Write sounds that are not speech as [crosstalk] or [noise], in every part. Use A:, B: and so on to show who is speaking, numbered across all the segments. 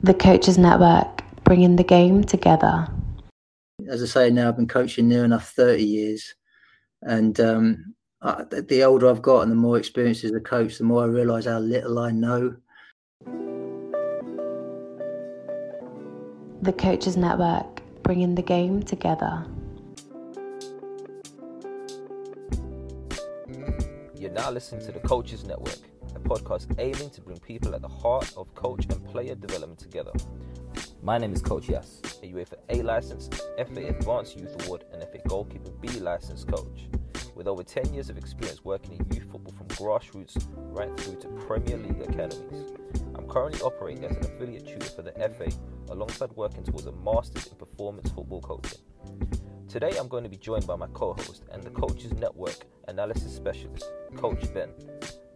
A: The Coaches Network, bringing the game together.
B: As I say, now I've been coaching near enough 30 years. And um, I, the older I've got and the more experience as a coach, the more I realise how little I know.
A: The Coaches Network, bringing the game together.
C: You're now listening to the Coaches Network, a podcast aiming to bring people at the heart of coach and player development together. My name is Coach Yas, a UEFA A licensed, FA Advanced Youth Award, and FA Goalkeeper B licensed coach. With over 10 years of experience working in youth football from grassroots right through to Premier League academies. I'm currently operating as an affiliate tutor for the FA alongside working towards a master's in performance football coaching. Today I'm going to be joined by my co-host and the Coaches Network analysis specialist, Coach Ben.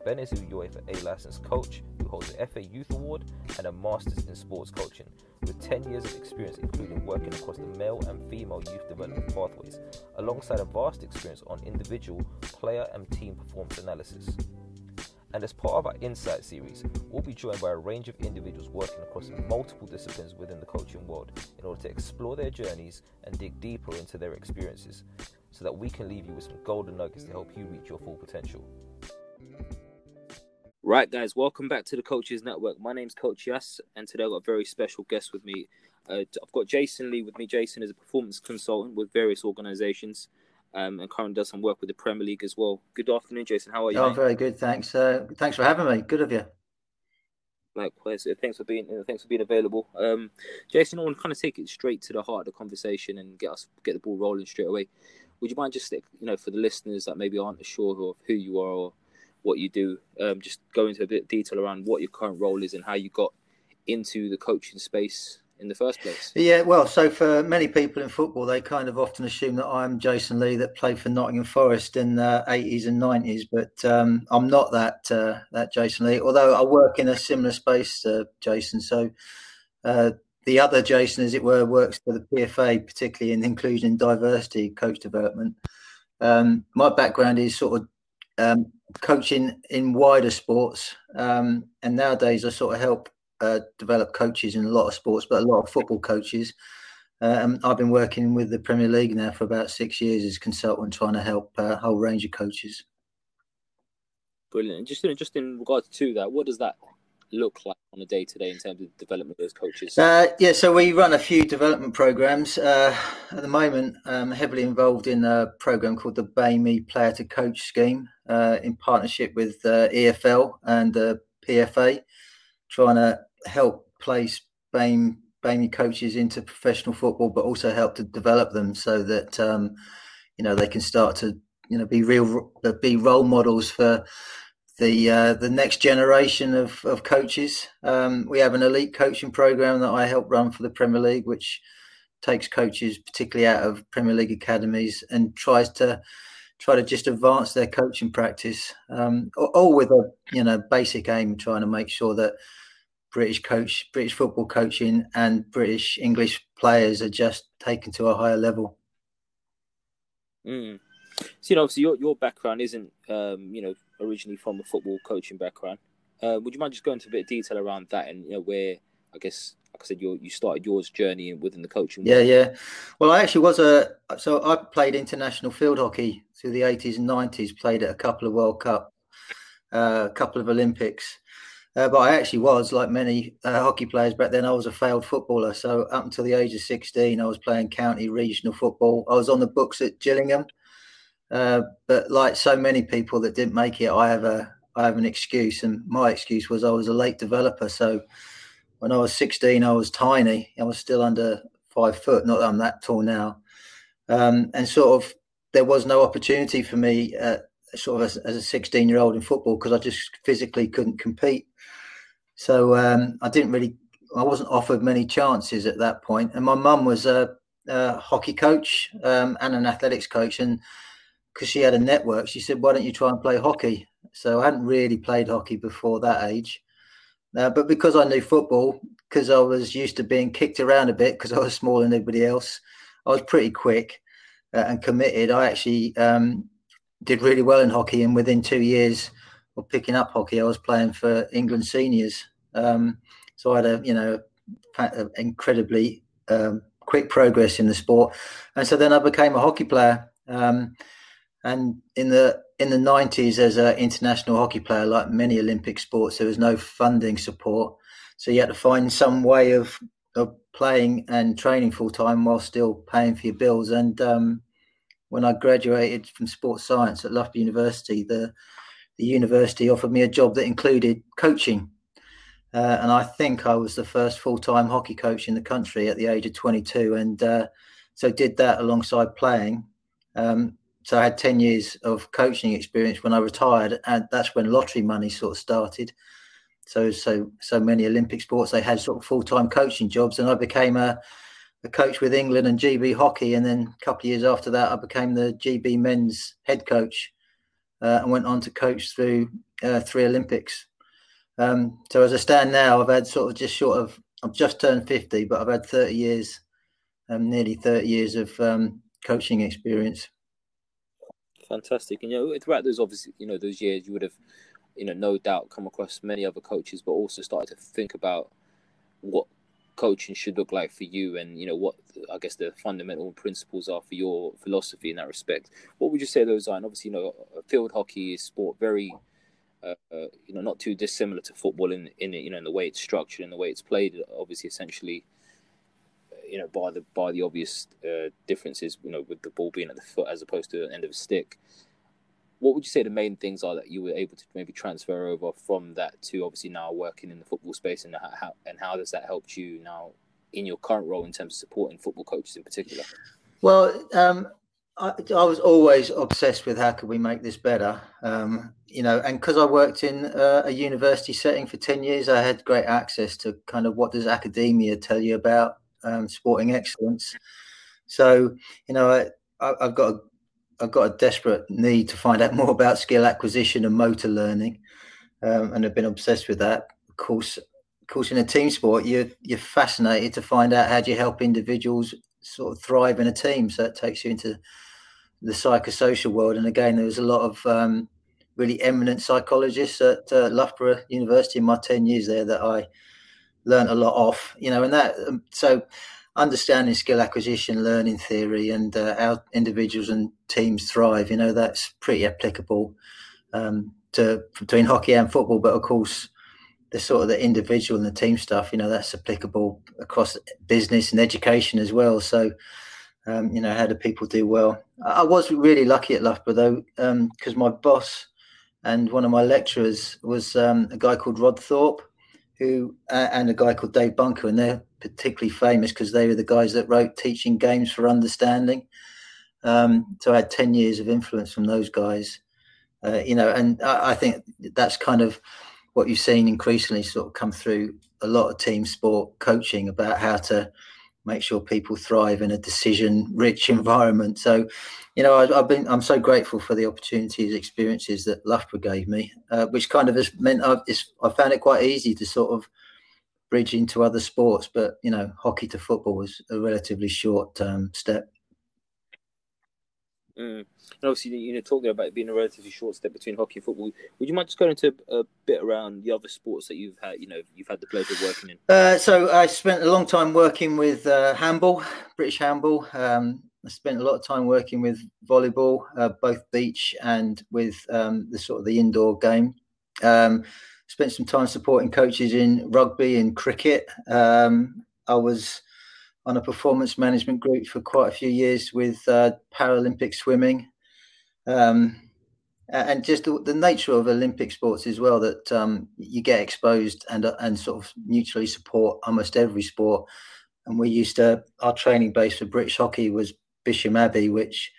C: Ben is a UEFA A licensed coach who holds an FA Youth Award and a Masters in Sports Coaching, with 10 years of experience including working across the male and female youth development pathways, alongside a vast experience on individual, player and team performance analysis. And as part of our Insight series, we'll be joined by a range of individuals working across multiple disciplines within the coaching world in order to explore their journeys and dig deeper into their experiences so that we can leave you with some golden nuggets to help you reach your full potential. Right, guys, welcome back to the Coaches Network. My name's Coach Yas, and today I've got a very special guest with me. Uh, I've got Jason Lee with me. Jason is a performance consultant with various organizations um, and currently does some work with the Premier League as well. Good afternoon, Jason. How are you?
B: Oh, very good. Thanks. Uh, thanks for having me. Good of you.
C: Likewise. Thanks for being thanks for being available. Um, Jason, I want to kind of take it straight to the heart of the conversation and get us get the ball rolling straight away. Would you mind just you know for the listeners that maybe aren't sure of who you are or what you do, um, just go into a bit of detail around what your current role is and how you got into the coaching space in the first place?
B: Yeah, well, so for many people in football, they kind of often assume that I'm Jason Lee that played for Nottingham Forest in the 80s and 90s, but um, I'm not that uh, that Jason Lee. Although I work in a similar space to Jason, so uh, the other Jason, as it were, works for the PFA, particularly in inclusion and diversity coach development. Um, my background is sort of um, coaching in wider sports, um, and nowadays I sort of help uh, develop coaches in a lot of sports, but a lot of football coaches. Um, I've been working with the Premier League now for about six years as consultant, trying to help a whole range of coaches.
C: Brilliant. Just in, just in regards to that, what does that look like on a day to day in terms of development of those coaches?
B: Uh, yeah, so we run a few development programs. Uh, at the moment, I'm heavily involved in a program called the BAME Player to Coach Scheme uh, in partnership with uh, EFL and the PFA, trying to help place BAME, BAME coaches into professional football, but also help to develop them so that um, you know they can start to you know be real be role models for the uh, the next generation of, of coaches. Um, we have an elite coaching program that I help run for the Premier League, which takes coaches particularly out of Premier League academies and tries to try to just advance their coaching practice, um, all with a you know basic aim trying to make sure that British coach, British football coaching, and British English players are just taken to a higher level.
C: Mm. So, you know, obviously your your background isn't, um, you know, originally from a football coaching background. Uh, would you mind just going into a bit of detail around that and you know where I guess like I said you you started yours journey within the coaching.
B: World? Yeah, yeah. Well, I actually was a so I played international field hockey through the eighties and nineties. Played at a couple of World Cup, uh, a couple of Olympics. Uh, but I actually was, like many uh, hockey players back then, I was a failed footballer. So up until the age of 16, I was playing county regional football. I was on the books at Gillingham. Uh, but like so many people that didn't make it, I have a I have an excuse, and my excuse was I was a late developer. So when I was 16, I was tiny. I was still under five foot. Not that I'm that tall now. Um, and sort of there was no opportunity for me, uh, sort of as, as a 16 year old in football, because I just physically couldn't compete. So um, I didn't really, I wasn't offered many chances at that point. And my mum was a, a, hockey coach um, and an athletics coach, and because she had a network, she said, "Why don't you try and play hockey?" So I hadn't really played hockey before that age, uh, but because I knew football, because I was used to being kicked around a bit, because I was smaller than everybody else, I was pretty quick uh, and committed. I actually um, did really well in hockey, and within two years of picking up hockey, I was playing for England seniors. Um, so I had a you know incredibly um, quick progress in the sport, and so then I became a hockey player. Um, and in the in the nineties, as an international hockey player, like many Olympic sports, there was no funding support, so you had to find some way of of playing and training full time while still paying for your bills. And um, when I graduated from sports science at Loughborough University, the the university offered me a job that included coaching. Uh, and I think I was the first full time hockey coach in the country at the age of 22. And uh, so did that alongside playing. Um, so I had 10 years of coaching experience when I retired. And that's when lottery money sort of started. So, so, so many Olympic sports, they had sort of full time coaching jobs. And I became a, a coach with England and GB hockey. And then a couple of years after that, I became the GB men's head coach uh, and went on to coach through uh, three Olympics. Um, so as I stand now, I've had sort of just short of, I've just turned 50, but I've had 30 years, um, nearly 30 years of um, coaching experience.
C: Fantastic. And, you know, throughout those, obviously, you know, those years, you would have, you know, no doubt come across many other coaches, but also started to think about what coaching should look like for you and you know what i guess the fundamental principles are for your philosophy in that respect what would you say those are and obviously you know field hockey is sport very uh, uh, you know not too dissimilar to football in in you know in the way it's structured and the way it's played obviously essentially you know by the by the obvious uh, differences you know with the ball being at the foot as opposed to the end of a stick what would you say the main things are that you were able to maybe transfer over from that to obviously now working in the football space and how and how does that help you now in your current role in terms of supporting football coaches in particular?
B: Well, um, I, I, was always obsessed with how could we make this better, um, you know, and because I worked in uh, a university setting for ten years, I had great access to kind of what does academia tell you about um, sporting excellence. So, you know, I, have got a I've got a desperate need to find out [laughs] more about skill acquisition and motor learning, um, and I've been obsessed with that. Of course, of course, in a team sport, you're you're fascinated to find out how do you help individuals sort of thrive in a team. So it takes you into the psychosocial world. And again, there was a lot of um, really eminent psychologists at uh, Loughborough University in my ten years there that I learned a lot off. You know, and that um, so understanding skill acquisition, learning theory, and uh, how individuals and teams thrive. You know, that's pretty applicable um, to between hockey and football. But of course, the sort of the individual and the team stuff, you know, that's applicable across business and education as well. So, um, you know, how do people do well? I was really lucky at Loughborough though, because um, my boss and one of my lecturers was um, a guy called Rod Thorpe, who uh, and a guy called Dave Bunker, and they're particularly famous because they were the guys that wrote Teaching Games for Understanding. Um, so I had 10 years of influence from those guys, uh, you know, and I, I, think that's kind of what you've seen increasingly sort of come through a lot of team sport coaching about how to make sure people thrive in a decision rich environment. So, you know, I, have been, I'm so grateful for the opportunities, experiences that Loughborough gave me, uh, which kind of has meant I've, I found it quite easy to sort of bridge into other sports, but you know, hockey to football was a relatively short um, step.
C: Mm. And obviously, you know, talking about being a relatively short step between hockey and football. Would you mind just going into a bit around the other sports that you've had? You know, you've had the pleasure of working in.
B: Uh, so I spent a long time working with uh, handball, British handball. Um, I spent a lot of time working with volleyball, uh, both beach and with um, the sort of the indoor game. Um, spent some time supporting coaches in rugby and cricket. Um, I was on a performance management group for quite a few years with uh, Paralympic swimming. Um, and just the, the, nature of Olympic sports as well that um, you get exposed and and sort of mutually support almost every sport. And we used to our training base for British hockey was Bisham Abbey, which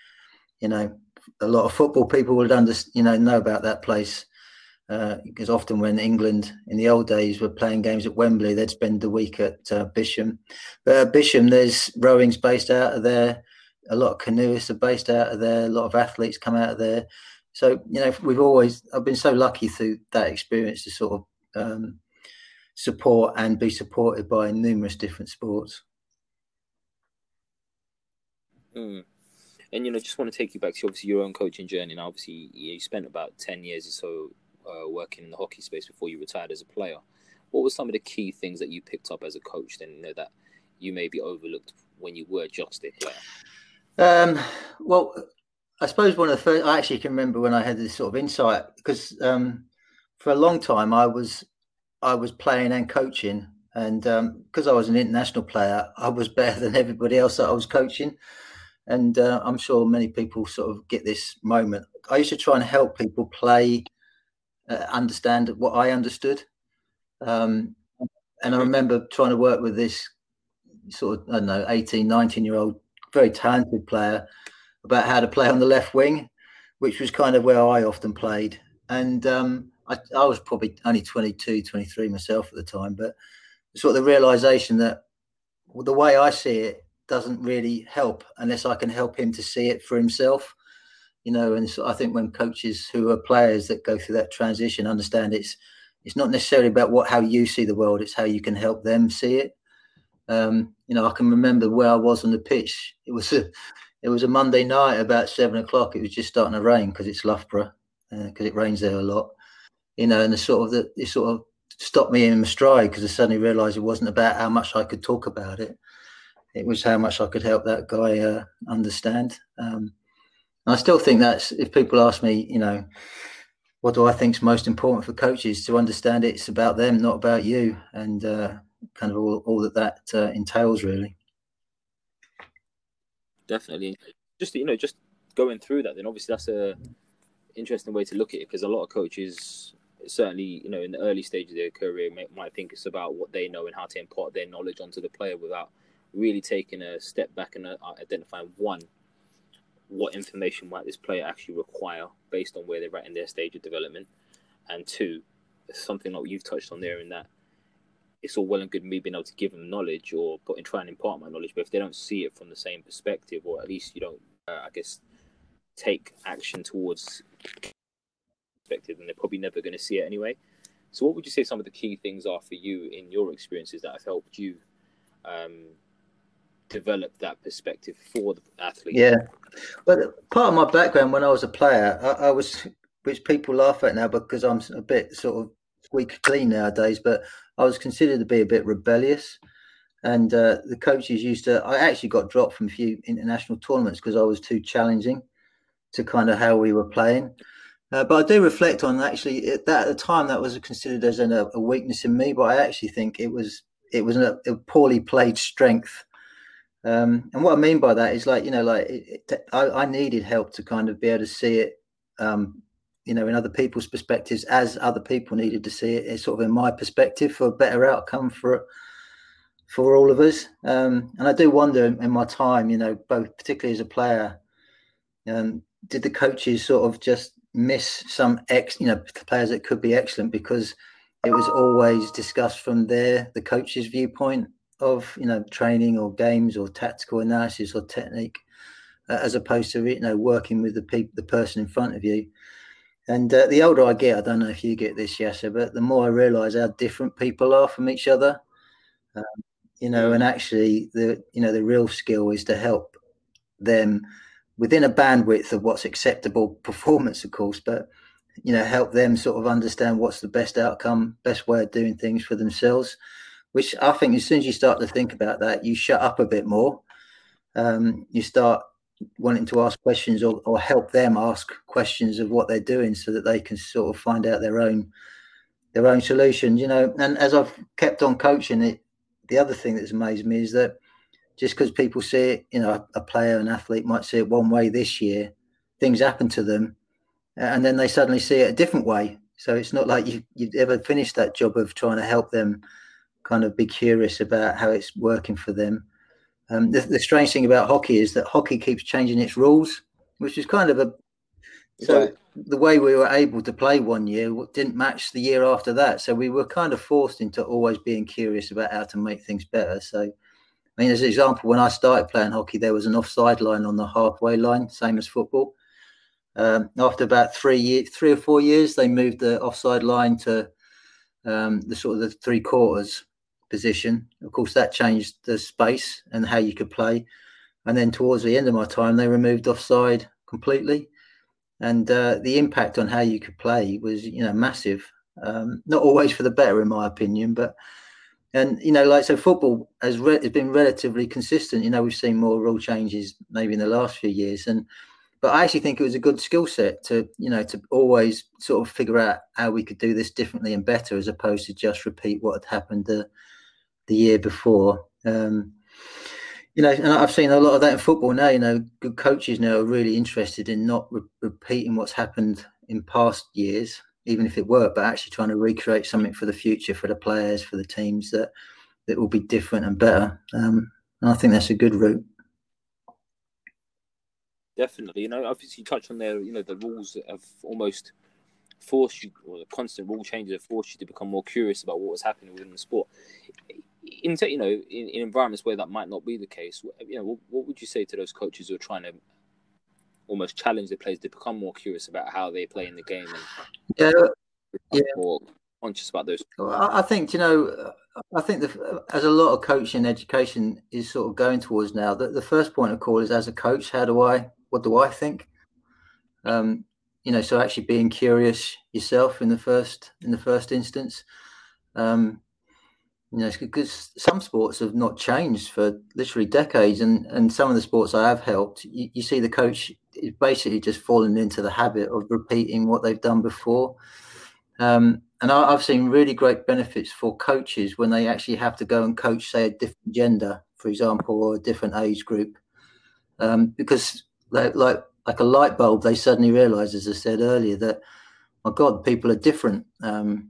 B: you know a lot of football people would under you know know about that place because uh, often when England in the old days were playing games at Wembley, they'd spend the week at uh, Bisham. But at Bisham, there's rowing's based out of there. A lot of canoeists are based out of there. A lot of athletes come out of there. So you know, we've always I've been so lucky through that experience to sort of um, support and be supported by numerous different sports.
C: Mm. And you know, just want to take you back to obviously your own coaching journey. Now, obviously, you spent about ten years or so uh, working in the hockey space before you retired as a player. What were some of the key things that you picked up as a coach? Then you know that you maybe overlooked when you were just a player.
B: Um, well, I suppose one of the first I actually can remember when I had this sort of insight because um, for a long time I was I was playing and coaching, and because um, I was an international player, I was [laughs] better than everybody else that I was coaching. And uh, I'm sure many people sort of get this moment. I used to try and help people play uh, understand what I understood. Um, and I remember trying to work with this sort of, I don't know, 18, 19 year old, very talented player about how to play on the left wing, which was kind of where I often played. And um, I, I, was probably only 22, 23 myself at the time, but sort of the realization that the way I see it doesn't really help unless I can help him to see it for himself you know, and so I think when coaches who are players that go through that transition understand it's it's not necessarily about what how you see the world, it's how you can help them see it. Um, you know, I can remember where I was on the pitch. It was a it was a Monday night about seven o'clock. It was just starting to rain because it's Loughborough, because uh, it rains there a lot. You know, and the sort of the it sort of stopped me in my stride because I suddenly realised it wasn't about how much I could talk about it. It was how much I could help that guy uh, understand. Um, I still think that's if people ask me, you know, what do I think is most important for coaches to understand it's about them, not about you, and uh, kind of all, all that that uh, entails, really.
C: Definitely, just you know, just going through that, then obviously that's a interesting way to look at it because a lot of coaches, certainly, you know, in the early stage of their career, may, might think it's about what they know and how to impart their knowledge onto the player without really taking a step back and uh, identifying one what information might this player actually require based on where they're at in their stage of development, and two, something like you've touched on there in that it's all well and good me being able to give them knowledge or put in try and impart my knowledge, but if they don't see it from the same perspective, or at least you don't, uh, I guess, take action towards perspective, then they're probably never going to see it anyway. So, what would you say some of the key things are for you in your experiences that have helped you um, develop that perspective for the athlete.
B: Yeah, but part of my background when I was a player, I, I was, which people laugh at now because I'm a bit sort of squeak clean nowadays, but I was considered to be a bit rebellious. And uh, the coaches used to, I actually got dropped from a few international tournaments because I was too challenging to kind of how we were playing. Uh, but I do reflect on actually that at the time that was considered as an, a, weakness in me, but I actually think it was it was a poorly played strength um, and what I mean by that is like, you know, like it, it, I, I, needed help to kind of be able to see it, um, you know, in other people's perspectives as other people needed to see it. It's sort of in my perspective for a better outcome for for all of us. Um, and I do wonder in my time, you know, both particularly as a player, um, did the coaches sort of just miss some ex, you know, players that could be excellent because it was always discussed from their the coach's viewpoint of you know training or games or tactical analysis or technique, uh, as opposed to you know working with the people, the person in front of you. And uh, the older I get, I don't know if you get this, Yasser, but the more I realise how different people are from each other. Um, you know, and actually, the you know the real skill is to help them within a bandwidth of what's acceptable [laughs] performance, of course, but you know, help them sort of understand what's the best outcome, best way of doing things for themselves which I think as soon as you start to think about that, you shut up a bit more. Um, you start wanting to ask questions or, or help them ask questions of what they're doing so that they can sort of find out their own their own solutions, you know. And as I've kept on coaching it, the other thing that's amazed me is that just because people see it, you know, a player, an athlete might see it one way this year, things happen to them, and then they suddenly see it a different way. So it's not like you you've ever finished that job of trying to help them kind of be curious about how it's working for them. Um, the, the, strange thing about hockey is that hockey keeps changing its rules, which is kind of a so right. the way we were able to play one year didn't match the year after that. So we were kind of forced into always being curious about how to make things better. So, I mean, as an example, when I started playing hockey, there was an offside line on the halfway line, same as football. Um, after about three years, three or four years, they moved the offside line to um, the sort of the three quarters position. Of course, that changed the space and how you could play. And then towards the end of my time, they removed offside completely, and uh, the impact on how you could play was, you know, massive. Um, not always for the better, in my opinion, but and you know, like so, football has, re- has been relatively consistent. You know, we've seen more rule changes maybe in the last few years, and but I actually think it was a good skill set to you know to always sort of figure out how we could do this differently and better, as opposed to just repeat what had happened the the year before. Um, you know, and I've seen a lot of that in football now. You know, good coaches now are really interested in not re- repeating what's happened in past years, even if it worked, but actually trying to recreate something for the future, for the players, for the teams that that will be different and better. Um, and I think that's a good route.
C: Definitely, you know, obviously you touched on there. You know, the rules have almost forced you, or the constant rule changes have forced you to become more curious about what was happening within the sport in you know in, in, environments where that might not be the case you know what, what, would you say to those coaches who are trying to almost challenge the players to become more curious about how they play in the game and
B: yeah yeah.
C: more conscious about those
B: i think you know i think the, as a lot of coaching education is sort of going towards now that the first point of call is as a coach how do i what do i think? Um you know so actually being curious yourself in the first in the first instance. Um you know, because some sports have not changed for literally decades, and and some of the sports I have helped, you, you see the coach is basically just falling into the habit of repeating what they've done before. Um, and I, have seen really great benefits for coaches when they actually have to go and coach, say, a different gender, for example, or a different age group, um, because like, like like a light bulb, they suddenly realise, as I said earlier, that my God, people are different. Um,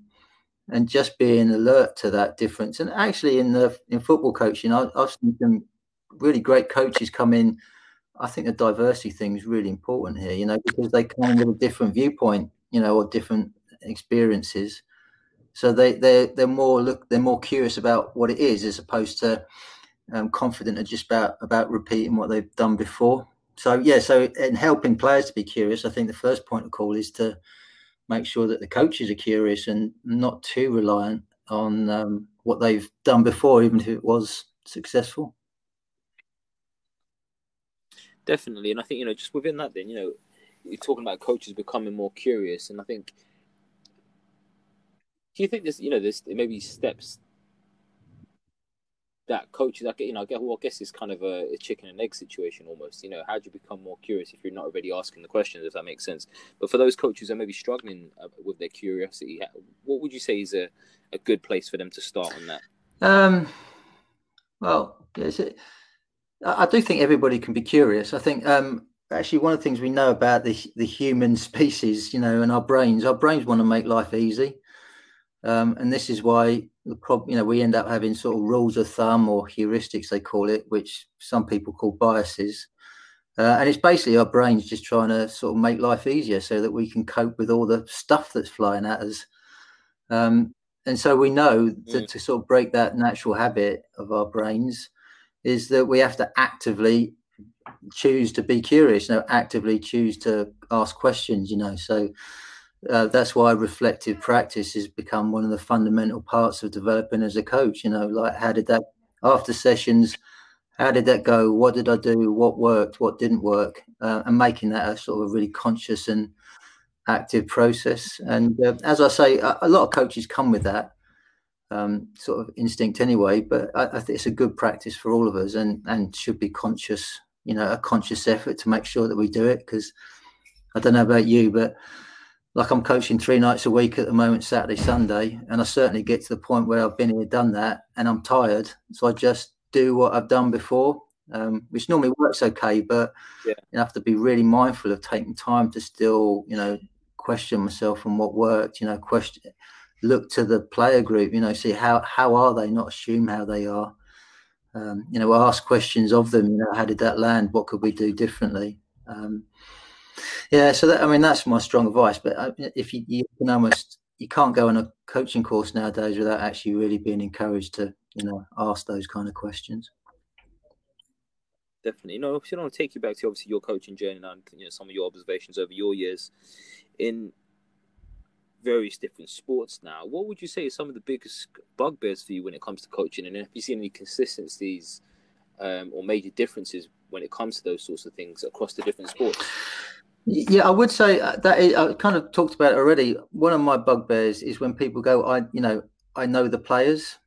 B: and just being alert to that difference. And actually, in the in football coaching, I, I've seen some really great coaches come in. I think the diversity thing is really important here, you know, because they come with a different viewpoint, you know, or different experiences. So they they they're more look they're more curious about what it is as opposed to um, confident and just about about repeating what they've done before. So yeah, so in helping players to be curious, I think the first point of call is to make sure that the coaches are curious and not too reliant on um, what they've done before, even if it was successful.
C: Definitely, and I think you know, just within that, then you know, you're talking about coaches becoming more curious, and I think, do you think there's you know, there's maybe steps that coaches, I get, you know, I get, well, I guess it's kind of a, a, chicken and egg situation almost. You know, how do you become more curious if you're not already asking the questions, if that makes sense? But for those coaches who are maybe struggling uh, with their curiosity, what would you say is a, a good place for them to start on that?
B: Um, well, yes, it, I do think everybody can be curious. I think um, actually one of the things we know about the the human [laughs] species, you know, and our brains, our brains want to make life easy. Um, and this is why the problem, you know, we end up having sort of rules of thumb or heuristics, they call it, which some people call biases. Uh, and it's basically our brains just trying to sort of make life easier so that we can cope with all the stuff that's flying at us. Um, and so we know that mm. to sort of break that natural habit of our brains is that we have to actively choose to be curious, you know, actively choose to ask questions, you know. So uh, that's why reflective practice has become one of the fundamental parts of developing as a coach. You know, like how did that after sessions, how did that go? What did I do? What worked? What didn't work? Uh, and making that a sort of a really conscious and active process. And uh, as I say, a, a, lot of coaches come with that um, sort of instinct anyway. But I, I think it's a good practice for all of us, and and should be conscious. You know, a conscious effort to make sure that we do it because I don't know about you, but like I'm coaching three nights a week at the moment, Saturday, Sunday, and I certainly get to the point where I've been here, done that, and I'm tired. So I just do what I've done before, um, which normally works okay, but yeah. you have to be really mindful of taking time to still, you know, question myself and what worked. You know, question, look to the player group. You know, see how how are they, not assume how they are. Um, you know, ask questions of them. You know, how did that land? What could we do differently? Um, yeah, so that, I mean that's my strong advice. But uh, if you, you can almost you can't go on a coaching course nowadays without actually really being encouraged to you know ask those kind of questions.
C: Definitely, know, if you don't take you back to obviously your coaching journey and you know some of your observations over your years in various different sports now. What would you say are some of the biggest bugbears for you when it comes to coaching? And have you seen any consistencies um, or major differences when it comes to those sorts of things across the different sports?
B: Yeah, I would say uh, that is, I kind of talked about it already. One of my bugbears is when people go, I, you know, I know the players,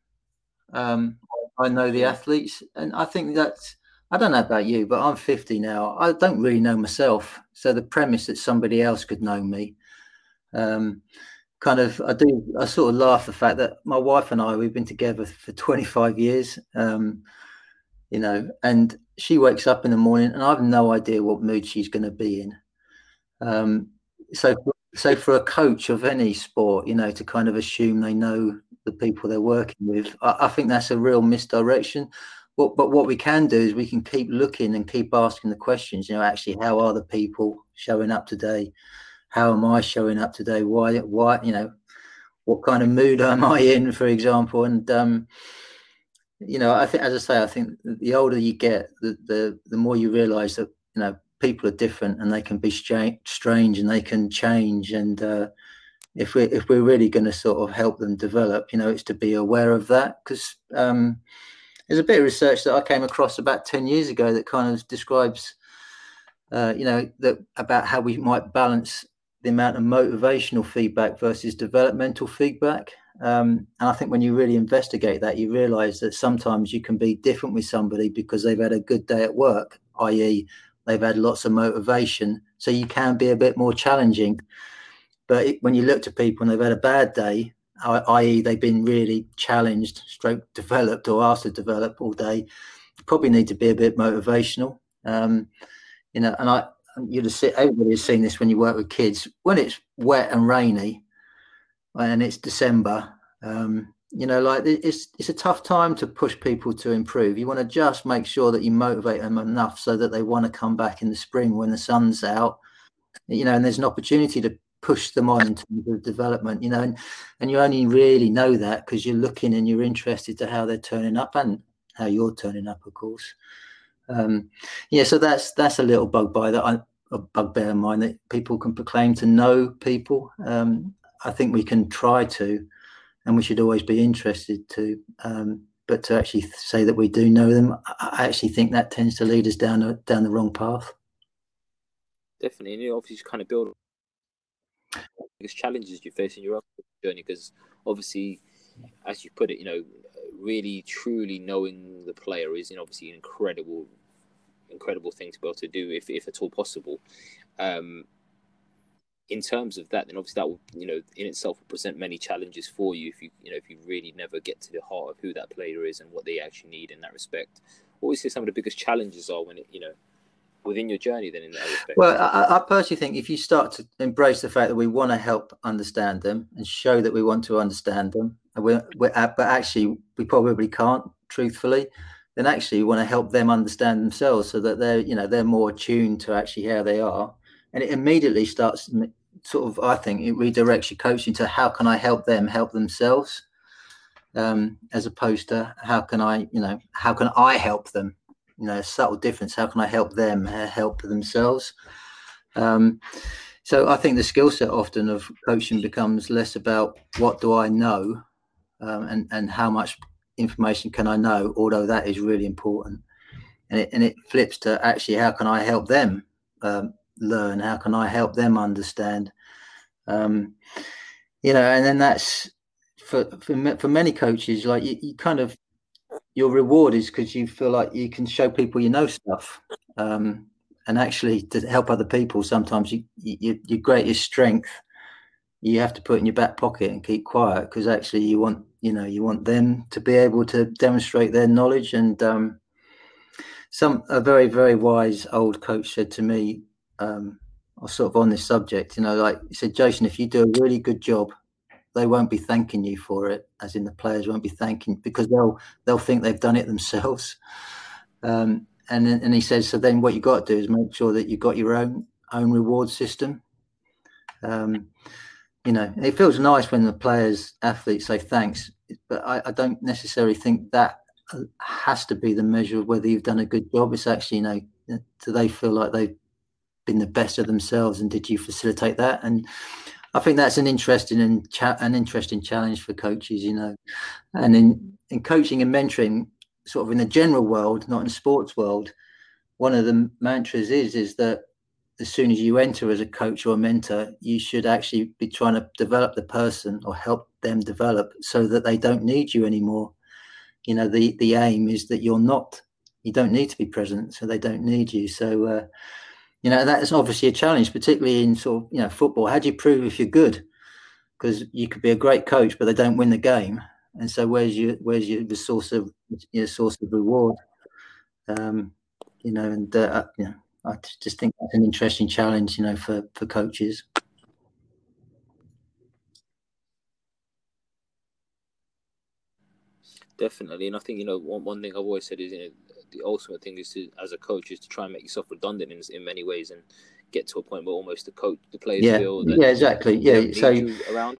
B: um, I know the athletes, and I think that's. I don't know about you, but I'm 50 now. I don't really know myself. So the premise that somebody else could know me, um, kind of, I do. I sort of laugh the fact that my wife and I we've been together for 25 years. Um, you know, and she wakes up in the morning and I have no idea what mood she's going to be in. Um, so, so for a coach of any sport, you know, to kind of assume they know the people they're working with, I, I think that's a real misdirection. But, but what we can do is we can keep looking and keep asking the questions. You know, actually, how are the people showing up today? How am I showing up today? Why? Why? You know, what kind of mood am I in, for example? And um, you know, I think, as I say, I think the older you get, the the, the more you realise that you know people are different and they can be strange and they can change and uh, if we if we're really going to sort of help them develop you know it's to be aware of that because um, there's a bit of research that I came across about 10 years ago that kind of describes uh, you know that about how we might balance the amount of motivational feedback versus developmental feedback um, and I think when you really investigate that, you realize that sometimes you can be different with somebody because they've had a good day at work, i.e., They've had lots of motivation, so you can be a bit more challenging. But it, when you look to people and they've had a bad day, i.e., they've been really challenged, stroke [laughs] developed, or asked to develop all day, probably need to be a bit motivational. Um, you know, and I, you'd have seen, everybody has seen this when you work with kids. When it's wet and rainy, and it's December, um, you know like it's it's a tough time to push people to improve. You want to just make sure that you motivate them enough so that they want to come back in the spring when the sun's out you know and there's an opportunity to push them on in terms of development you know and, and you only really know that because you're looking and you're interested to how they're turning up and how you're turning up of course. Um yeah so that's that's a little bug by that I, a bugbear in mind that people can proclaim to know people. Um i think we can try to and we should always be interested to. Um, but to actually say that we do know them, I actually think that tends to lead us down a, down the wrong path.
C: Definitely, and you obviously kind of build biggest challenges you face in your journey because obviously, as you put it, you know, really truly knowing the player is, you obviously an incredible, incredible thing to be able to do if if at all possible. Um, in terms of that, then obviously that will, you know, in itself will present many challenges for you if you, you know, if you really never get to the heart of who that player is and what they actually need in that respect. What would you say some of the biggest challenges are when it, you know, within your journey then in that respect?
B: Well, I, I personally think if you start to embrace the fact that we want to help understand them and show that we want to understand them, and we're, we're but actually we probably can't, truthfully, then actually we want to help them understand themselves so that they're, you know, they're more attuned to actually how they are and it immediately starts sort of i think it redirects your coaching to how can i help them help themselves um, as opposed to how can i you know how can i help them? You know subtle difference how can i help them help themselves? Um, so i think the skill set often of coaching becomes less about what do i know um, and and how much information can i know although that is really important. And it, and it flips to actually how can i help them um, learn? How can I help them understand? Um, you know, and then that's for for, for many coaches, like you, you kind of your reward is because you feel like you can show people you know stuff. Um, and actually, to help other people, sometimes you, you, your greatest strength you have to put in your back pocket and keep quiet because actually you want you know you want them to be able to demonstrate their knowledge and um, some a very very wise old coach said to me um, was sort of on this subject you know like he said Jason if you do a really good job they won't be thanking you for it as in the players won't be thanking because they'll they'll think they've done it themselves um, and and he says so then what you got to do is make sure that you've got your own own reward system um, you know, it feels nice when the players, athletes say thanks, but I, I, don't necessarily think that uh, has to be the measure of whether you've done a good job. It's actually, you know, do they feel like they've been the best of themselves, and did you facilitate that? And I think that's an interesting and cha- an interesting challenge for coaches, you know, and in in coaching and mentoring, sort of in the general world, not in sports world, one of the mantras is is that as soon as you enter as a coach or a mentor, you should actually be trying to develop the person or help them develop so that they don't need you anymore. You know, the the aim is that you're not, you don't need to be present, so they don't need you. So, uh, you know, that is obviously a challenge, particularly in sort of you know football. How do you prove if you're good? Because you could be a great coach, but they don't win the game, and so where's your where's your the source of your source of reward? Um, you know, and uh you know I just think that's an interesting challenge, you know, for for coaches.
C: Definitely, and I think you know one, one thing I've always said is you know the ultimate thing is to as a coach is to try and make yourself redundant in, in many ways and get to a point where almost the coach the players
B: yeah.
C: feel
B: that yeah exactly yeah so
D: around.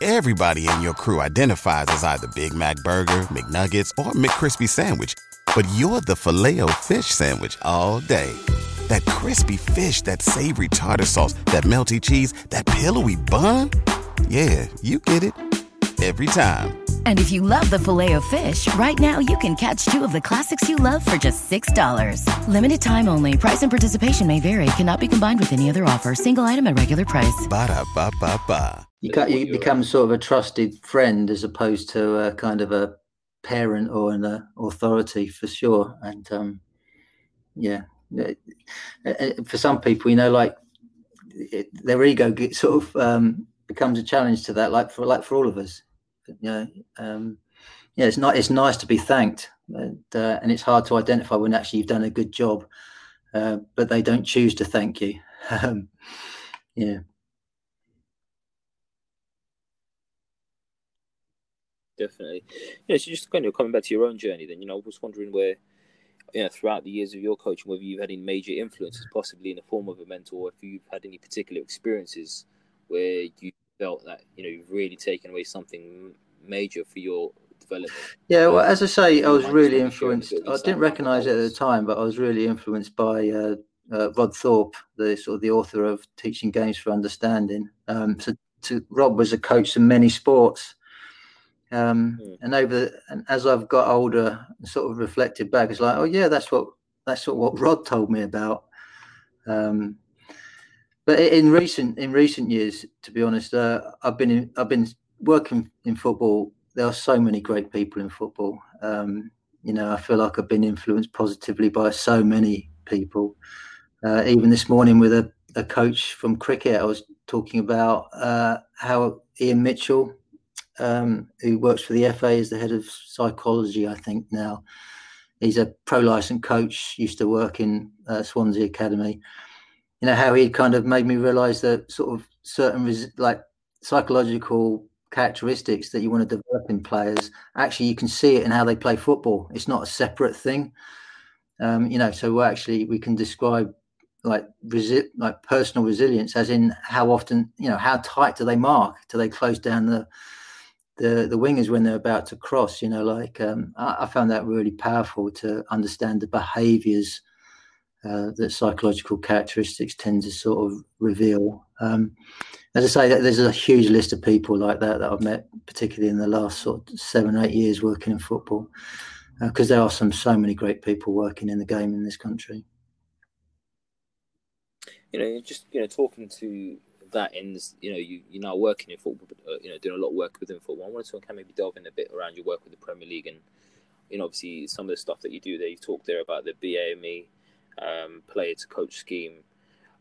D: Everybody in your crew identifies as either Big Mac Burger, McNuggets, or McCrispy Sandwich but you're the filet fish sandwich all day. That crispy fish, that savory tartar sauce, that melty cheese, that pillowy bun. Yeah, you get it every time.
E: And if you love the filet of fish, right now you can catch two of the classics you love for just $6. Limited time only. Price and participation may vary. Cannot be combined with any other offer. Single item at regular price.
D: Ba da ba ba ba.
B: You, you become sort of a trusted friend as opposed to a kind of a parent or an uh, authority for sure. And um, yeah, for some people, you know, like it, their ego gets sort of um, becomes a challenge to that. Like for like for all of us, you know, um, yeah, it's not. It's nice to be thanked, and, uh, and it's hard to identify when actually you've done a good job, uh, but they don't choose to thank you. [laughs] Um, yeah.
C: definitely. Yeah, so just kind of coming back to your own journey, then you know, I was wondering where, you know, throughout the years of your coaching, whether you've had any major influences, possibly in the form of a mentor, or if you've had any particular experiences where you felt that you know you've really taken away something major for your development.
B: Yeah, well, as I say, I was really influenced. I didn't recognise it at the time, but I was really influenced by. Uh, uh, Rod Thorpe, the sort of the author of Teaching Games for Understanding. Um, so, to, Rod was a coach in many sports, um, mm. And over and as I've got older, sort of reflected back, it's like, oh yeah, that's what that's what, what Rod told me about. Um, but in recent in recent years, to be honest, uh, I've been in, I've been working in football. There are so many great people in football. Um, you know, I feel like I've been influenced positively by so many people. Uh, even this morning with a, a coach from cricket, I was talking about uh, how Ian Mitchell um, who works for the FA as the head of psychology, I think now. He's a pro licensed coach, used to work in uh, Swansea Academy. You know, how he kind of made me realize that sort of certain res- like psychological characteristics that you want to develop in players, actually, you can see it in how they play football. It's not a separate thing. Um, you know, so we're actually we can describe like resi- like personal resilience as in how often you know how tight do they mark do they close down the the the wingers when they're about to cross. You know, like um, I, I, found that really powerful to understand the behaviours uh, that psychological characteristics tend to sort of reveal. Um, as I say, there's a huge list of people like that that I've met, particularly in the last sort of seven, eight years working in football, because uh, there are some so many great people working in the game in this country.
C: You know, just you know, talking to that ends, you know, you, you're now working in football, uh, you know, doing a lot of work within football. I wanted to kind of maybe delve in a bit around your work with the Premier League and, you know, obviously some of the stuff that you do there. You talked there about the BAME um, player to coach scheme.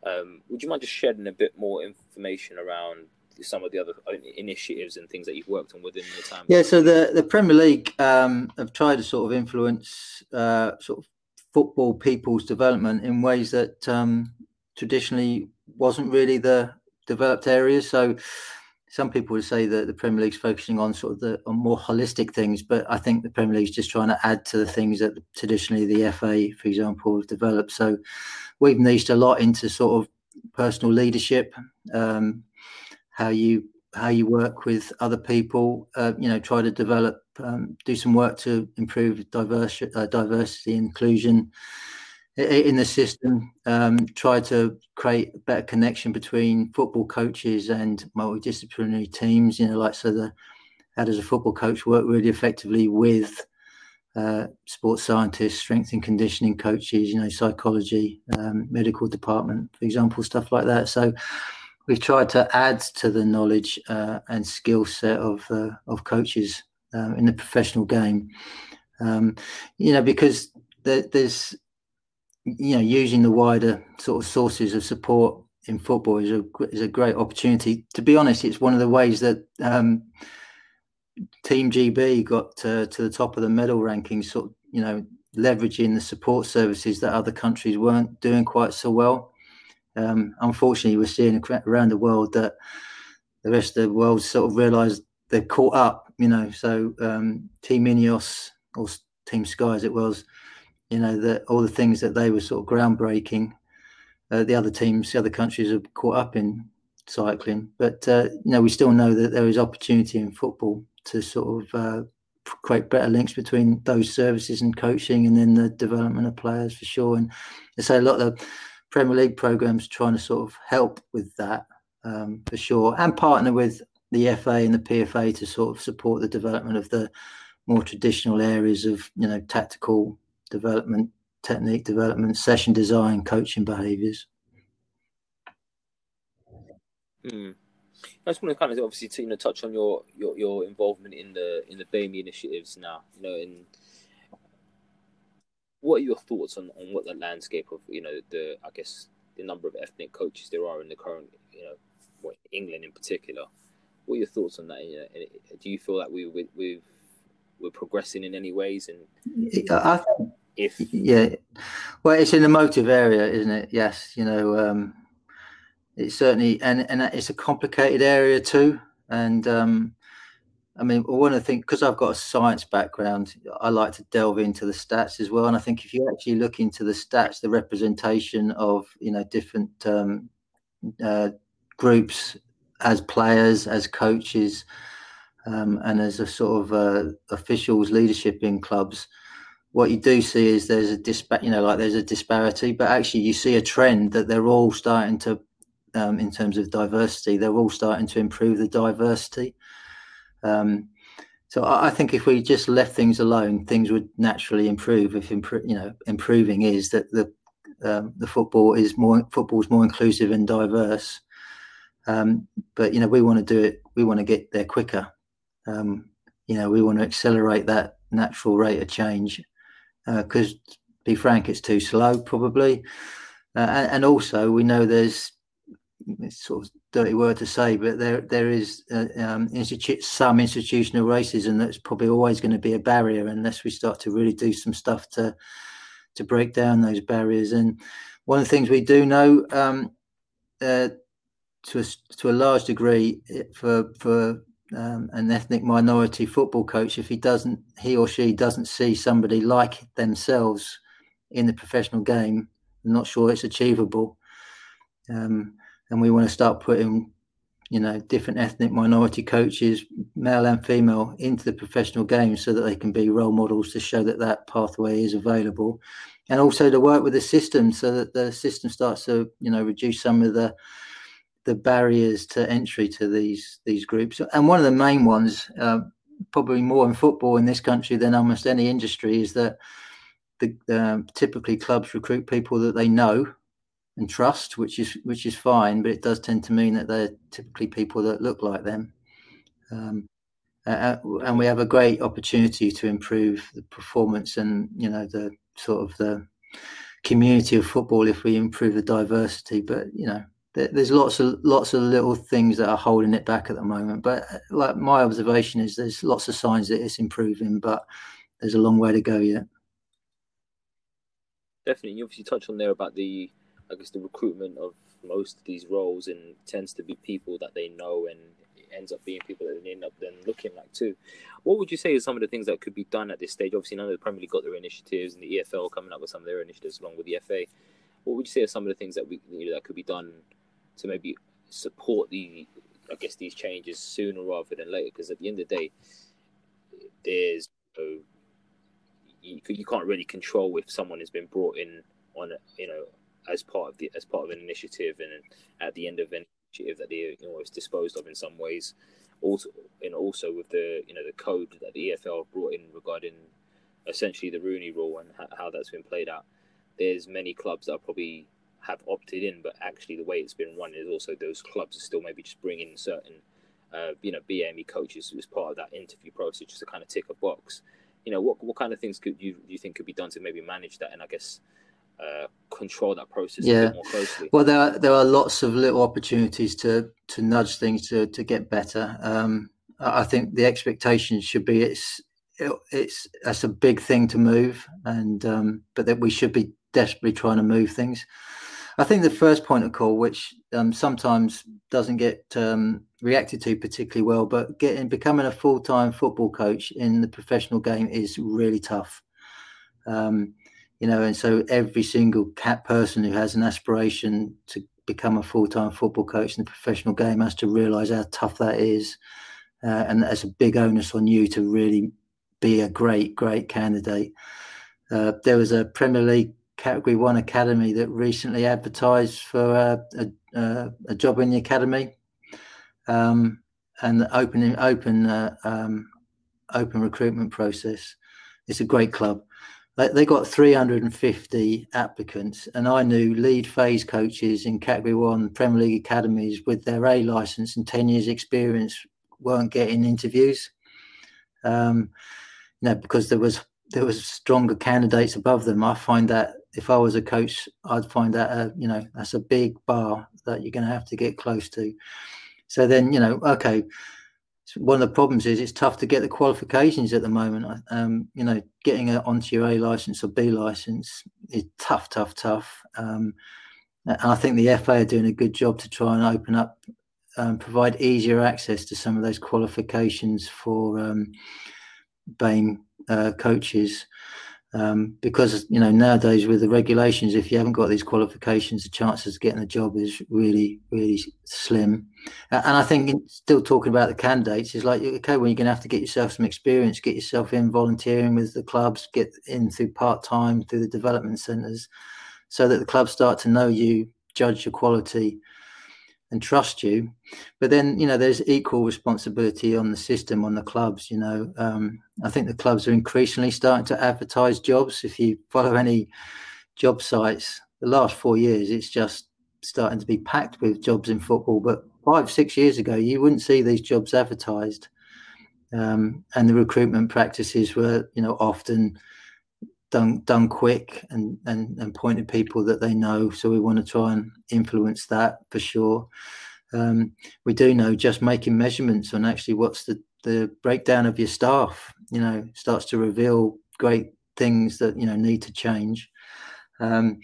C: Um, would you mind just shedding a bit more information around some of the other initiatives and things that you've worked on within the time?
B: Yeah, so the the Premier League um, have tried to sort of influence uh, sort of football people's development in ways that um, traditionally wasn't really the developed areas. So some people would say that the Premier League's focusing on sort of the more holistic things, but I think the Premier League's just trying to add to the things that traditionally the FA, for example, have developed. So we've niched a lot into sort of personal leadership, um, how you how you work with other people, uh, you know, try to develop, um, do some work to improve diversity, uh, diversity inclusion in the system. Um, try to create a better connection between football coaches and multidisciplinary teams. You know, like so the how does a football coach work really effectively with uh, sports scientists, strength and conditioning coaches, you know, psychology, um, medical department, for example, stuff like that. So we've tried to add to the knowledge uh, and skill set of uh, of coaches um, in the professional game. Um, you know, because there, there's you know using the wider sort of sources of support in football is a is a great opportunity. To be honest, it's one of the ways that um, Team GB got to, to the top of the medal rankings. Sort of, you know, leveraging the support services that other countries weren't doing quite so well. Um, unfortunately, we're seeing around the world that the rest of the world sort of realised they're caught up. You know, so um, Team Ineos or Team Sky, as it was, you know, that all the things that they were sort of groundbreaking, uh, the other teams, the other countries are caught up in cycling. But uh, you know, we still know that there is opportunity in football to sort of uh, create better links between those services and coaching, and then the development of players for sure. And I say a lot of the Premier League programs trying to sort of help with that um, for sure, and partner with the FA and the PFA to sort of support the development of the more traditional areas of you know tactical development, technique development, session design, coaching behaviours.
C: Mm. I just want to kind of obviously to, you know touch on your, your your involvement in the in the BAME initiatives now. You know, in what are your thoughts on, on what the landscape of you know the I guess the number of ethnic coaches there are in the current you know what, England in particular? What are your thoughts on that? You know, do you feel that we we we've, we're progressing in any ways? And
B: I think if yeah, well, it's in the motive area, isn't it? Yes, you know, um, it's certainly and and it's a complicated area too, and um, I mean, one of the things because I've got a science background, I like to delve into the stats as well. And I think if you actually look into the stats, the representation of you know different um, uh, groups as players, as coaches, um, and as a sort of uh, officials leadership in clubs, what you do see is there's a dispa- you know, like there's a disparity, but actually you see a trend that they're all starting to, um, in terms of diversity, they're all starting to improve the diversity. Um, so I, I, think if we just left things alone, things would naturally improve. If you know, improving is that the um, the football is more football is more inclusive and diverse. Um, but you know, we want to do it. We want to get there quicker. Um, you know, we want to accelerate that natural rate of change because, uh, be frank, it's too slow probably. Uh, and, and also, we know there's it's sort of dirty word to say, but there there is uh, um, institute, some institutional racism that's probably always going to be a barrier unless we start to really do some stuff to to break down those barriers. And one of the things we do know, um, uh, to a, to a large degree, for for um, an ethnic minority football coach, if he doesn't, he or she doesn't see somebody like themselves in the professional game, I'm not sure it's achievable. Um, and we want to start putting you know different ethnic minority coaches male and female into the professional game so that they can be role models to show that that pathway is available and also to work with the system so that the system starts to you know reduce some of the the barriers to entry to these these groups and one of the main ones uh, probably more in football in this country than almost any industry is that the uh, typically clubs recruit people that they know and trust, which is which is fine, but it does tend to mean that they're typically people that look like them. Um, uh, and we have a great opportunity to improve the performance and you know the sort of the community of football if we improve the diversity. But you know, there's lots of lots of little things that are holding it back at the moment. But uh, like my observation is, there's lots of signs that it's improving, but there's a long way to go yet.
C: Definitely, you obviously touched on there about the, I guess, the recruitment of most of these roles, and tends to be people that they know and ends up being people that they end up then looking like too. What would you say is some of the things that could be done at this stage? Obviously, none of the Premier League got their initiatives, and the EFL coming up with some of their initiatives along with the FA. What would you say are some of the things that we you know, that could be done to maybe support the, I guess, these changes sooner rather than later? Because at the end of the day, there's no, you, you can't really control if someone has been brought in on you know as part of the as part of an initiative and at the end of an initiative that they you know is disposed of in some ways. Also, and also with the you know the code that the EFL brought in regarding essentially the Rooney Rule and how that's been played out. There's many clubs that are probably have opted in, but actually the way it's been run is also those clubs are still maybe just bringing certain uh, you know BME coaches as part of that interview process just to kind of tick a box. You know what what kind of things could you you think could be done to maybe manage that and I guess uh, control that process yeah. more closely.
B: Well, there are there are lots of little opportunities to to nudge things to to get better. Um, I think the expectation should be it's it's that's a big thing to move, and um, but that we should be desperately trying to move things. I think the first point of call, which um, sometimes doesn't get um, reacted to particularly well, but getting becoming a full time football coach in the professional game is really tough. Um, you know, and so every single cat person who has an aspiration to become a full-time football coach in the professional game has to realize how tough that is, uh, and that's a big onus on you to really be a great, great candidate. Uh, there was a Premier League Category One academy that recently advertised for a, a, a job in the academy, um, and the open open uh, um, open recruitment process. It's a great club they got 350 applicants, and I knew lead phase coaches in Category One Premier League academies with their A license and 10 years experience weren't getting interviews. Um, you know, because there was there was stronger candidates above them. I find that if I was a coach, I'd find that uh, you know that's a big bar that you're going to have to get close to. So then you know, okay, one of the problems is it's tough to get the qualifications at the moment. Um, you know, getting a, onto your A license or B license is tough, tough, tough. Um, and I think the FA are doing a good job to try and open up, um, provide easier access to some of those qualifications for um, BAME uh, coaches. Um, because you know nowadays with the regulations, if you haven't got these qualifications, the chances of getting a job is really, really slim. And I think still talking about the candidates is like okay, well you're going to have to get yourself some experience, get yourself in volunteering with the clubs, get in through part time through the development centres, so that the clubs start to know you, judge your quality, and trust you. But then, you know, there's equal responsibility on the system, on the clubs. You know, um, I think the clubs are increasingly starting to advertise jobs. If you [laughs] follow any job sites, the last four years, it's just starting to be packed with jobs in football. But five, six years ago, you wouldn't see these jobs advertised. Um, and the recruitment practices were, you know, often done done quick and and and pointed people that they know. So we want to try and influence that for sure. Um, we do know just making measurements on actually what's the the breakdown of your staff. You know, starts to reveal great things that you know need to change. Um,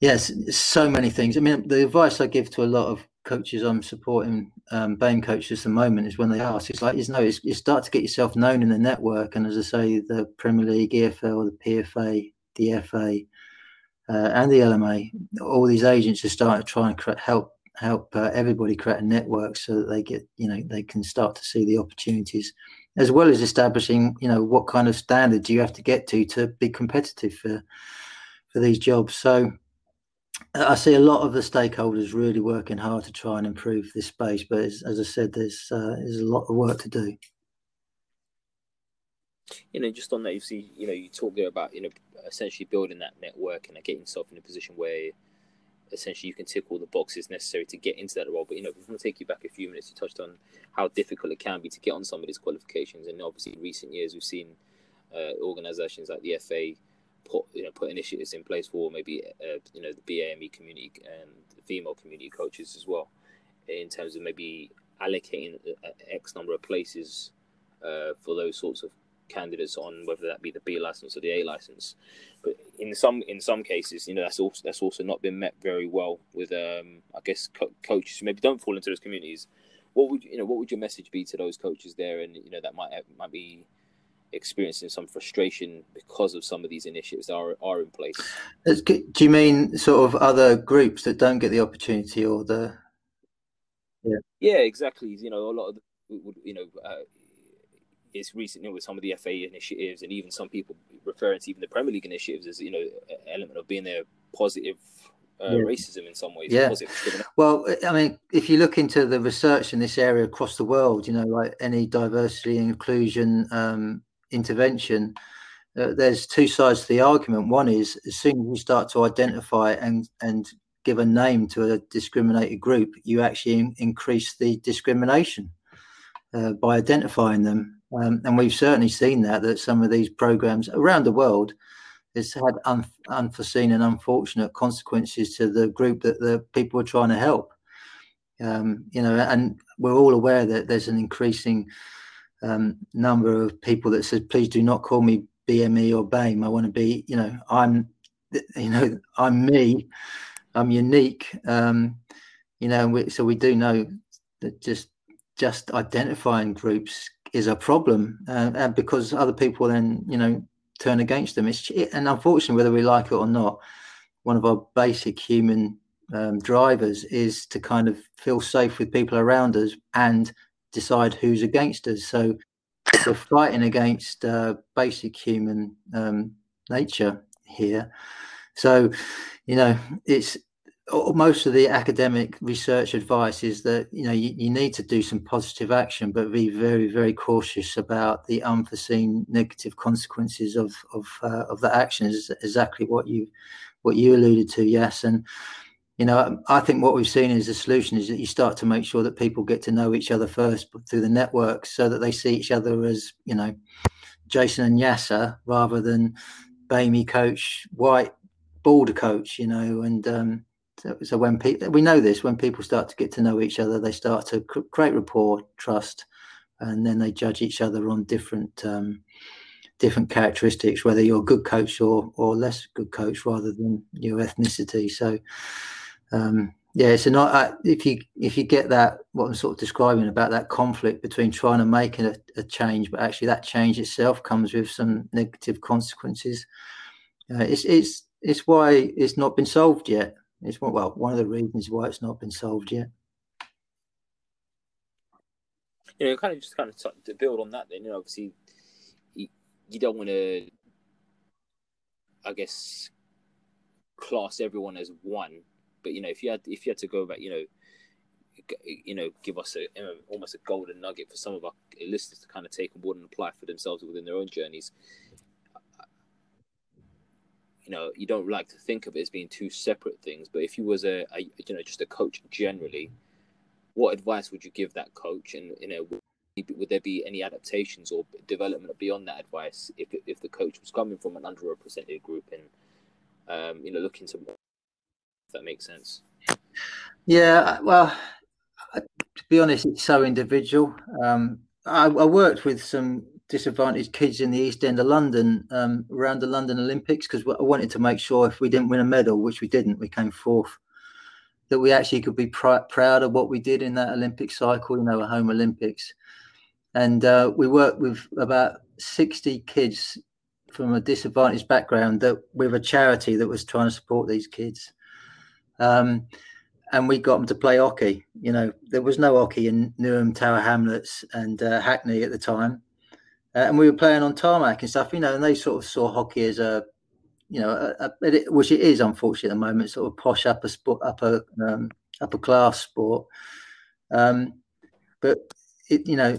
B: yes, so many things. I mean, the advice I give to a lot of coaches I'm supporting, um, BAME coaches at the moment, is when they ask, it's like, you know, it's, you start to get yourself known in the network. And as I say, the Premier League, EFL, the PFA, the FA, uh, and the LMA, all these agents are starting to try and cre- help help uh, everybody create a network so that they get, you know, they can start to see the opportunities, as well as establishing, you know, what kind of standards you have to get to to be competitive for for these jobs. So I see a lot of the stakeholders really working hard to try and improve this space, but as, as I said, there's uh, there's a lot of work to do.
C: You know, just on that, you see, you know, you talk there about you know essentially building that network and getting yourself in a position where essentially you can tick all the boxes necessary to get into that role. But you know, if going to take you back a few minutes, you touched on how difficult it can be to get on some of these qualifications, and obviously in recent years we've seen uh, organisations like the FA put you know put initiatives in place for maybe uh, you know the BAME community and female community coaches as well, in terms of maybe allocating X number of places uh, for those sorts of candidates on whether that be the B license or the A license. But in some in some cases, you know, that's also that's also not been met very well with um, I guess co- coaches who maybe don't fall into those communities. What would you know? What would your message be to those coaches there? And you know that might might be experiencing some frustration because of some of these initiatives that are, are in place.
B: Do you mean sort of other groups that don't get the opportunity or the?
C: Yeah, yeah, exactly. You know, a lot of the, you know, uh, it's recently with some of the FA initiatives and even some people referring to even the Premier League initiatives as you know element of being a positive uh, yeah. racism in some ways.
B: Yeah. Well, I mean, if you look into the research in this area across the world, you know, like any diversity inclusion um, intervention, uh, there's two sides to the argument. One is as soon as you start to identify and and give a name to a discriminated group, you actually increase the discrimination uh, by identifying them. Um, and we've certainly seen that that some of these programs around the world has had un- unforeseen and unfortunate consequences to the group that the people are trying to help. Um, you know, and we're all aware that there's an increasing um, number of people that said, "Please do not call me BME or BAME. I want to be, you know, I'm, [laughs] you know, I'm me. I'm unique. Um, you know, we, so we do know that just just identifying groups is a problem, uh, and because other people then, you know, turn against them. It's and unfortunately, whether we like it or not, one of our basic human um, drivers is to kind of feel safe with people around us and decide who's against us. So we're [coughs] fighting against uh, basic human um, nature here. So, you know, it's most of the academic research advice is that you know you, you, need to do some positive action but be very very cautious about the unforeseen negative consequences of of uh, of that action is exactly what you what you alluded to yes and you know i think what we've seen is the solution is that you start to make sure that people get to know each other first through the networks so that they see each other as you know jason and yasser rather than BAME coach white border coach you know and um so, so when people we know this, when people start to get to know each other, they start to create rapport, trust, and then they judge each other on different um, different characteristics, whether you're a good coach or or less good coach, rather than your ethnicity. So. Um, yeah, so not uh, if you if you get that what I'm sort of describing about that conflict between trying to make a, a change, but actually that change itself comes with some negative consequences. Uh, it's it's it's why it's not been solved yet. It's well one of the reasons why it's not been solved yet.
C: You know, kind of just kind of to build on that. Then you know, obviously, you, you don't want to, I guess, class everyone as one. But you know, if you had if you had to go back, you know, you know, give us a almost a golden nugget for some of our listeners to kind of take on board and apply for themselves within their own journeys you know you don't like to think of it as being two separate things. But if you was a, a you know just a coach generally what advice would you give that coach? And you know would there be any adaptations or development beyond that advice if if the coach was coming from an underrepresented group and um, you know looking to if that makes sense
B: yeah well to be honest it's so individual um, I, I worked with some disadvantaged kids in the East End of London um, around the London Olympics because I wanted to make sure if we didn't win a medal, which we didn't, we came fourth, that we actually could be pr- proud of what we did in that Olympic cycle, you know, a home Olympics. And uh, we worked with about 60 kids from a disadvantaged background that with a charity that was trying to support these kids. Um, and we got them to play hockey. You know, there was no hockey in Newham, Tower Hamlets, and uh, Hackney at the time uh, and we were playing on tarmac and stuff, you know, and they sort of saw hockey as a, you know, a, a, which it is unfortunately at the moment, sort of posh upper sport, upper um, upper class sport. Um, but it, you know,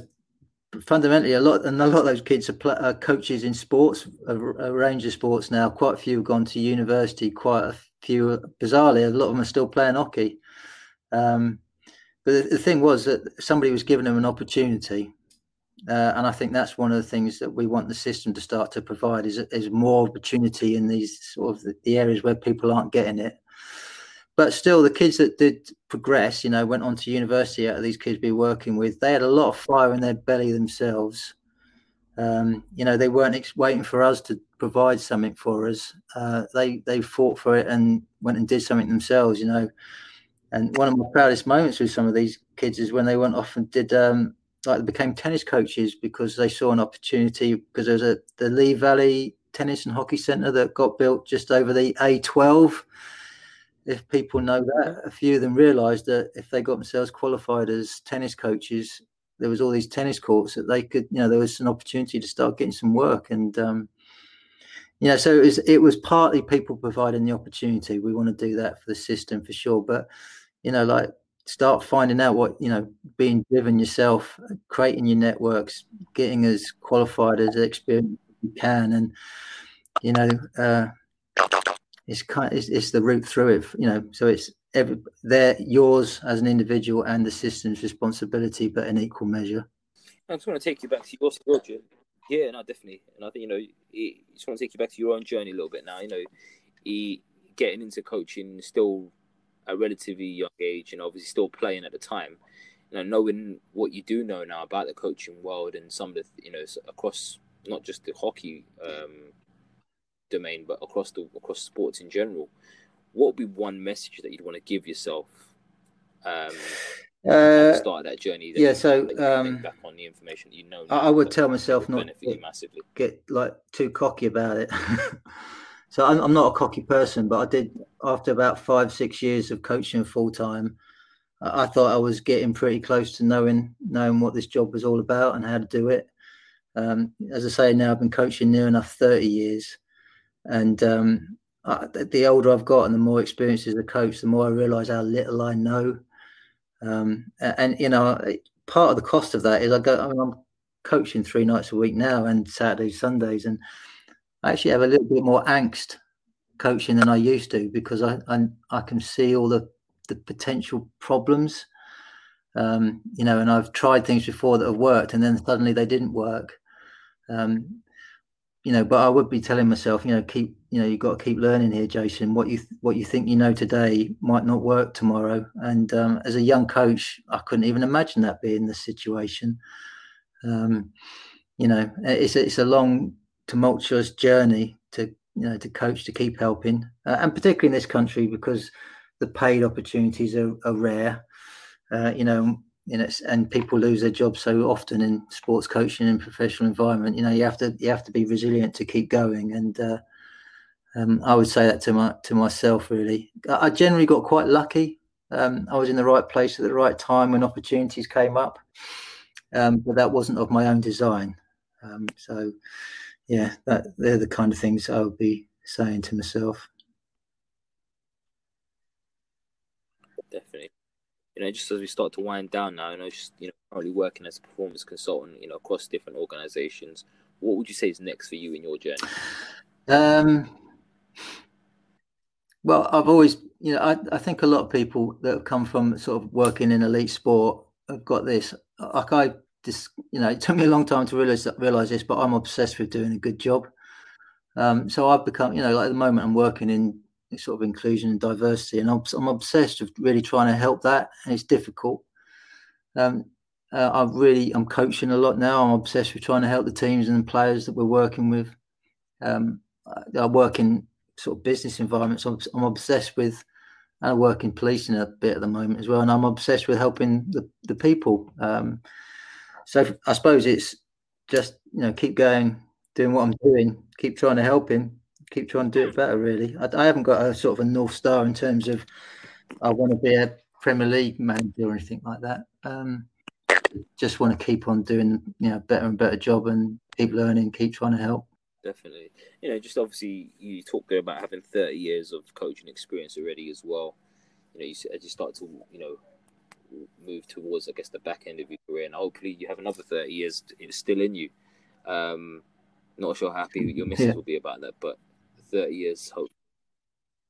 B: fundamentally, a lot and a lot of those kids are, pl- are coaches in sports, a, a, range of sports now. Quite a few have gone to university. Quite a few, bizarrely, a lot of them are still playing hockey. Um, but the, the thing was that somebody was giving them an opportunity uh, and I think that's one of the things that we want the system to start to provide is, is more opportunity in these sort of the, the areas where people aren't getting it. But still, the kids that did progress, you know, went on to university out of these kids were working with, they had a lot of fire in their belly themselves. Um, you know, they weren't ex- waiting for us to provide something for us. Uh, they they fought for it and went and did something themselves. You know, and one of my proudest moments with some of these kids is when they went off and did um, like they became tennis coaches because they saw an opportunity because there's a the Lee Valley Tennis and Hockey Centre that got built just over the A12. If people know that, a few of them realised that if they got themselves qualified as tennis coaches, there was all these tennis courts that they could, you know, there was an opportunity to start getting some work, and um, you know, so it was it was partly people providing the opportunity. We want to do that for the system for sure, but you know, like start finding out what you know being driven yourself creating your networks getting as qualified as experienced as you can. And you know uh it's kind of, it's, it's the route through it you know. So it's every they're yours as an individual and the system's responsibility but in equal measure.
C: I just want to take you back to your story. Yeah no definitely. And i think you know I just want to take you back to your own journey a little bit now. You know he, getting into coaching still a relatively young age and obviously still playing at the time, you know, knowing what you do know now about the coaching world and some of the, you know, across not just the hockey um, domain, but across the across sports in general, what would be one message that you'd want to give yourself um, uh, start that journey? That
B: yeah, so um,
C: back on the information that you know,
B: I, I would tell myself not to massively. get like too cocky about it. [laughs] So I'm, I'm not a cocky person, but I did after about five, six years of coaching full time. I thought I was getting pretty close to knowing knowing what this job was all about and how to do it. Um, as I say, now I've been coaching near enough thirty years, and um, I, the older I've got and the more experience as a coach, the more I realise how little I know. Um, and you know, part of the cost of that is I go. I mean, I'm coaching three nights a week now and Saturdays, Sundays, and I actually have a little bit more angst coaching than I used to because I I, I can see all the the potential problems. Um, you know, and I've tried things before that have worked, and then suddenly they didn't work. Um, you know, but I would be telling myself, you know, keep, you know, you've got to keep learning here, Jason. What you what you think you know today might not work tomorrow. And um, as a young coach, I couldn't even imagine that being the situation. Um, you know, it's a, it's a long tumultuous journey to you know to coach to keep helping, uh, and particularly in this country because the paid opportunities are, are rare. Uh, you know, you know, and people lose their jobs so often in sports coaching and professional environment. You know, you have to you have to be resilient to keep going, and uh, um, I would say that to my to myself. Really, I generally got quite lucky. Um, I was in the right place at the right time when opportunities came up, um, but that wasn't of my own design. Um, so, yeah, that they're the kind of things I would be saying to myself.
C: Definitely. You know, just as we start to wind down now, you know, just you know, currently working as a performance consultant, you know, across different organizations. What would you say is next for you in your journey?
B: Um, well, I've always, you know, I, I think a lot of people that have come from sort of working in elite sport have got this. Like I just, you know, it took me a long time to realize realize this, but I'm obsessed with doing a good job. Um, so I've become, you know, like at the moment I'm working in sort of inclusion and diversity, and I'm, I'm obsessed with really trying to help that, and it's difficult. Um, uh, I really, I'm coaching a lot now. I'm obsessed with trying to help the teams and the players that we're working with. Um, I work in sort of business environments. I'm, I'm obsessed with, and I work in policing a bit at the moment as well, and I'm obsessed with helping the the people. Um, so I suppose it's just you know keep going, doing what I'm doing, keep trying to help him, keep trying to do it better. Really, I, I haven't got a sort of a north star in terms of I want to be a Premier League manager or anything like that. Um, just want to keep on doing you know better and better job and keep learning, keep trying to help.
C: Definitely, you know, just obviously you talked about having thirty years of coaching experience already as well. You know, you, as you start to you know move towards, I guess, the back end of your career, and hopefully you have another thirty years still in you. Um, not sure how happy your missus yeah. will be about that, but thirty years hope.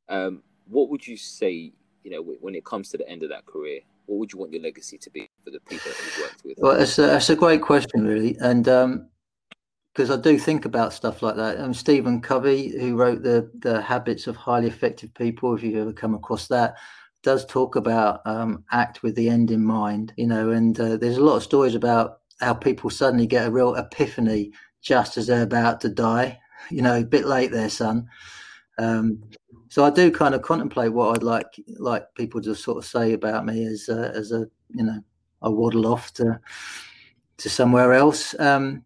C: Um, what would you say? You know, when it comes to the end of that career, what would you want your legacy to be for the people that you've worked with?
B: Well, that's a, that's a great question, really, and because um, I do think about stuff like that. Um, Stephen Covey, who wrote the the Habits of Highly Effective People, if you've ever come across that, does talk about um, act with the end in mind. You know, and uh, there's a lot of stories about how people suddenly get a real epiphany just as they're about to die. You know, a bit late there, son. Um, so I do kind of contemplate what I'd like like people to sort of say about me as a, as a you know I waddle off to to somewhere else. Um,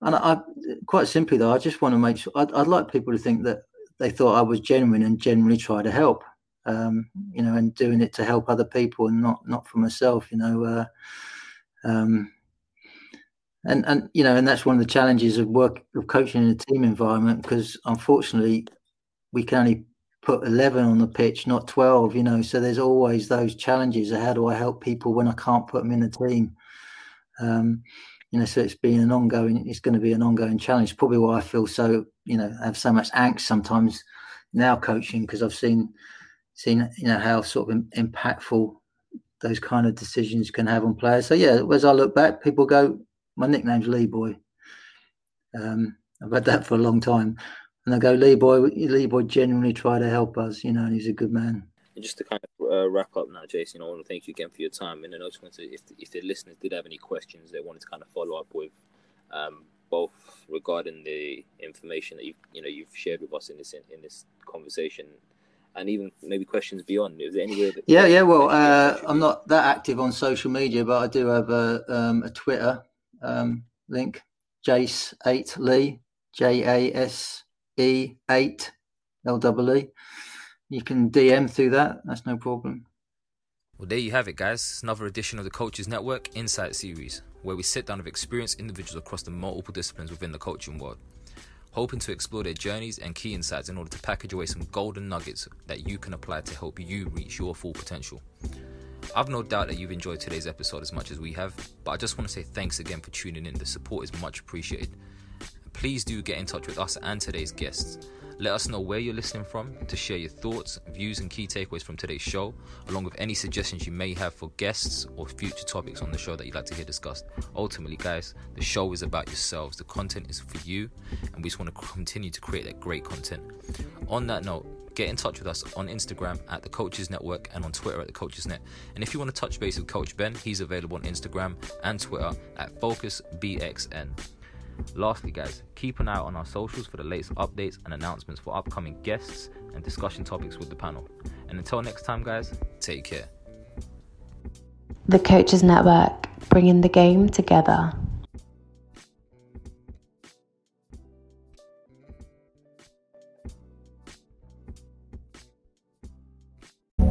B: and I quite simply though I just want to make sure I'd, I'd, like people to think that they thought I was genuine and genuinely try to help. Um, you know, and doing it to help other people and not not for myself. You know. Uh, um, and and you know and that's one of the challenges of work of coaching in a team environment because unfortunately we can only put 11 on the pitch not 12 you know? So there's always those challenges of how do i help people when i can't put them in the team? Um, you know so it's been an ongoing it's going to be an ongoing challenge. Probably why i feel so you know have so much angst sometimes now coaching because i've seen seen you know how sort of impactful those kind of decisions can have on players. So yeah as i look back people go my nickname's lee boy um, i've had that for a long time and I go, Lee Boy, Lee Boy genuinely tried to help us, you know, and he's a good man.
C: And just to kind of uh, wrap up now, Jason, I want to thank you again for your time. And then I just want to, if, if the listeners did have any questions they wanted to kind of follow up with, um, both regarding the information that you you know you've shared with us in this in, in this conversation, and even maybe questions beyond. Is there anywhere? That,
B: yeah, yeah. Well, uh, I'm not that active on social media, but I do have a um, a Twitter um, link, Jace Eight Lee, J A S E8 LEE. You can DM through that. That's no problem.
C: Well, there you have it, guys. Another edition of the Coaches Network Insight Series, where we sit down with experienced individuals across the multiple disciplines within the coaching world, hoping to explore their journeys and key insights in order to package away some golden nuggets that you can apply to help you reach your full potential. I've no doubt that you've enjoyed today's episode as much as we have, but I just want to say thanks again for tuning in. The support is much appreciated please do get in touch with us and today's guests. Let us know where you're listening from to share your thoughts, views, and key takeaways from today's show, along with any suggestions you may have for guests or future topics on the show that you'd like to hear discussed. Ultimately, guys, the show is about yourselves. The content is for you, and we just want to continue to create that great content. On that note, get in touch with us on Instagram at the Coaches Network and on Twitter at the Coaches Net. And if you want to touch base with Coach Ben, he's available on Instagram and Twitter at FocusBXN. Lastly, guys, keep an eye on our socials for the latest updates and announcements for upcoming guests and discussion topics with the panel. And until next time, guys, take care.
A: The Coaches Network, bringing the game together.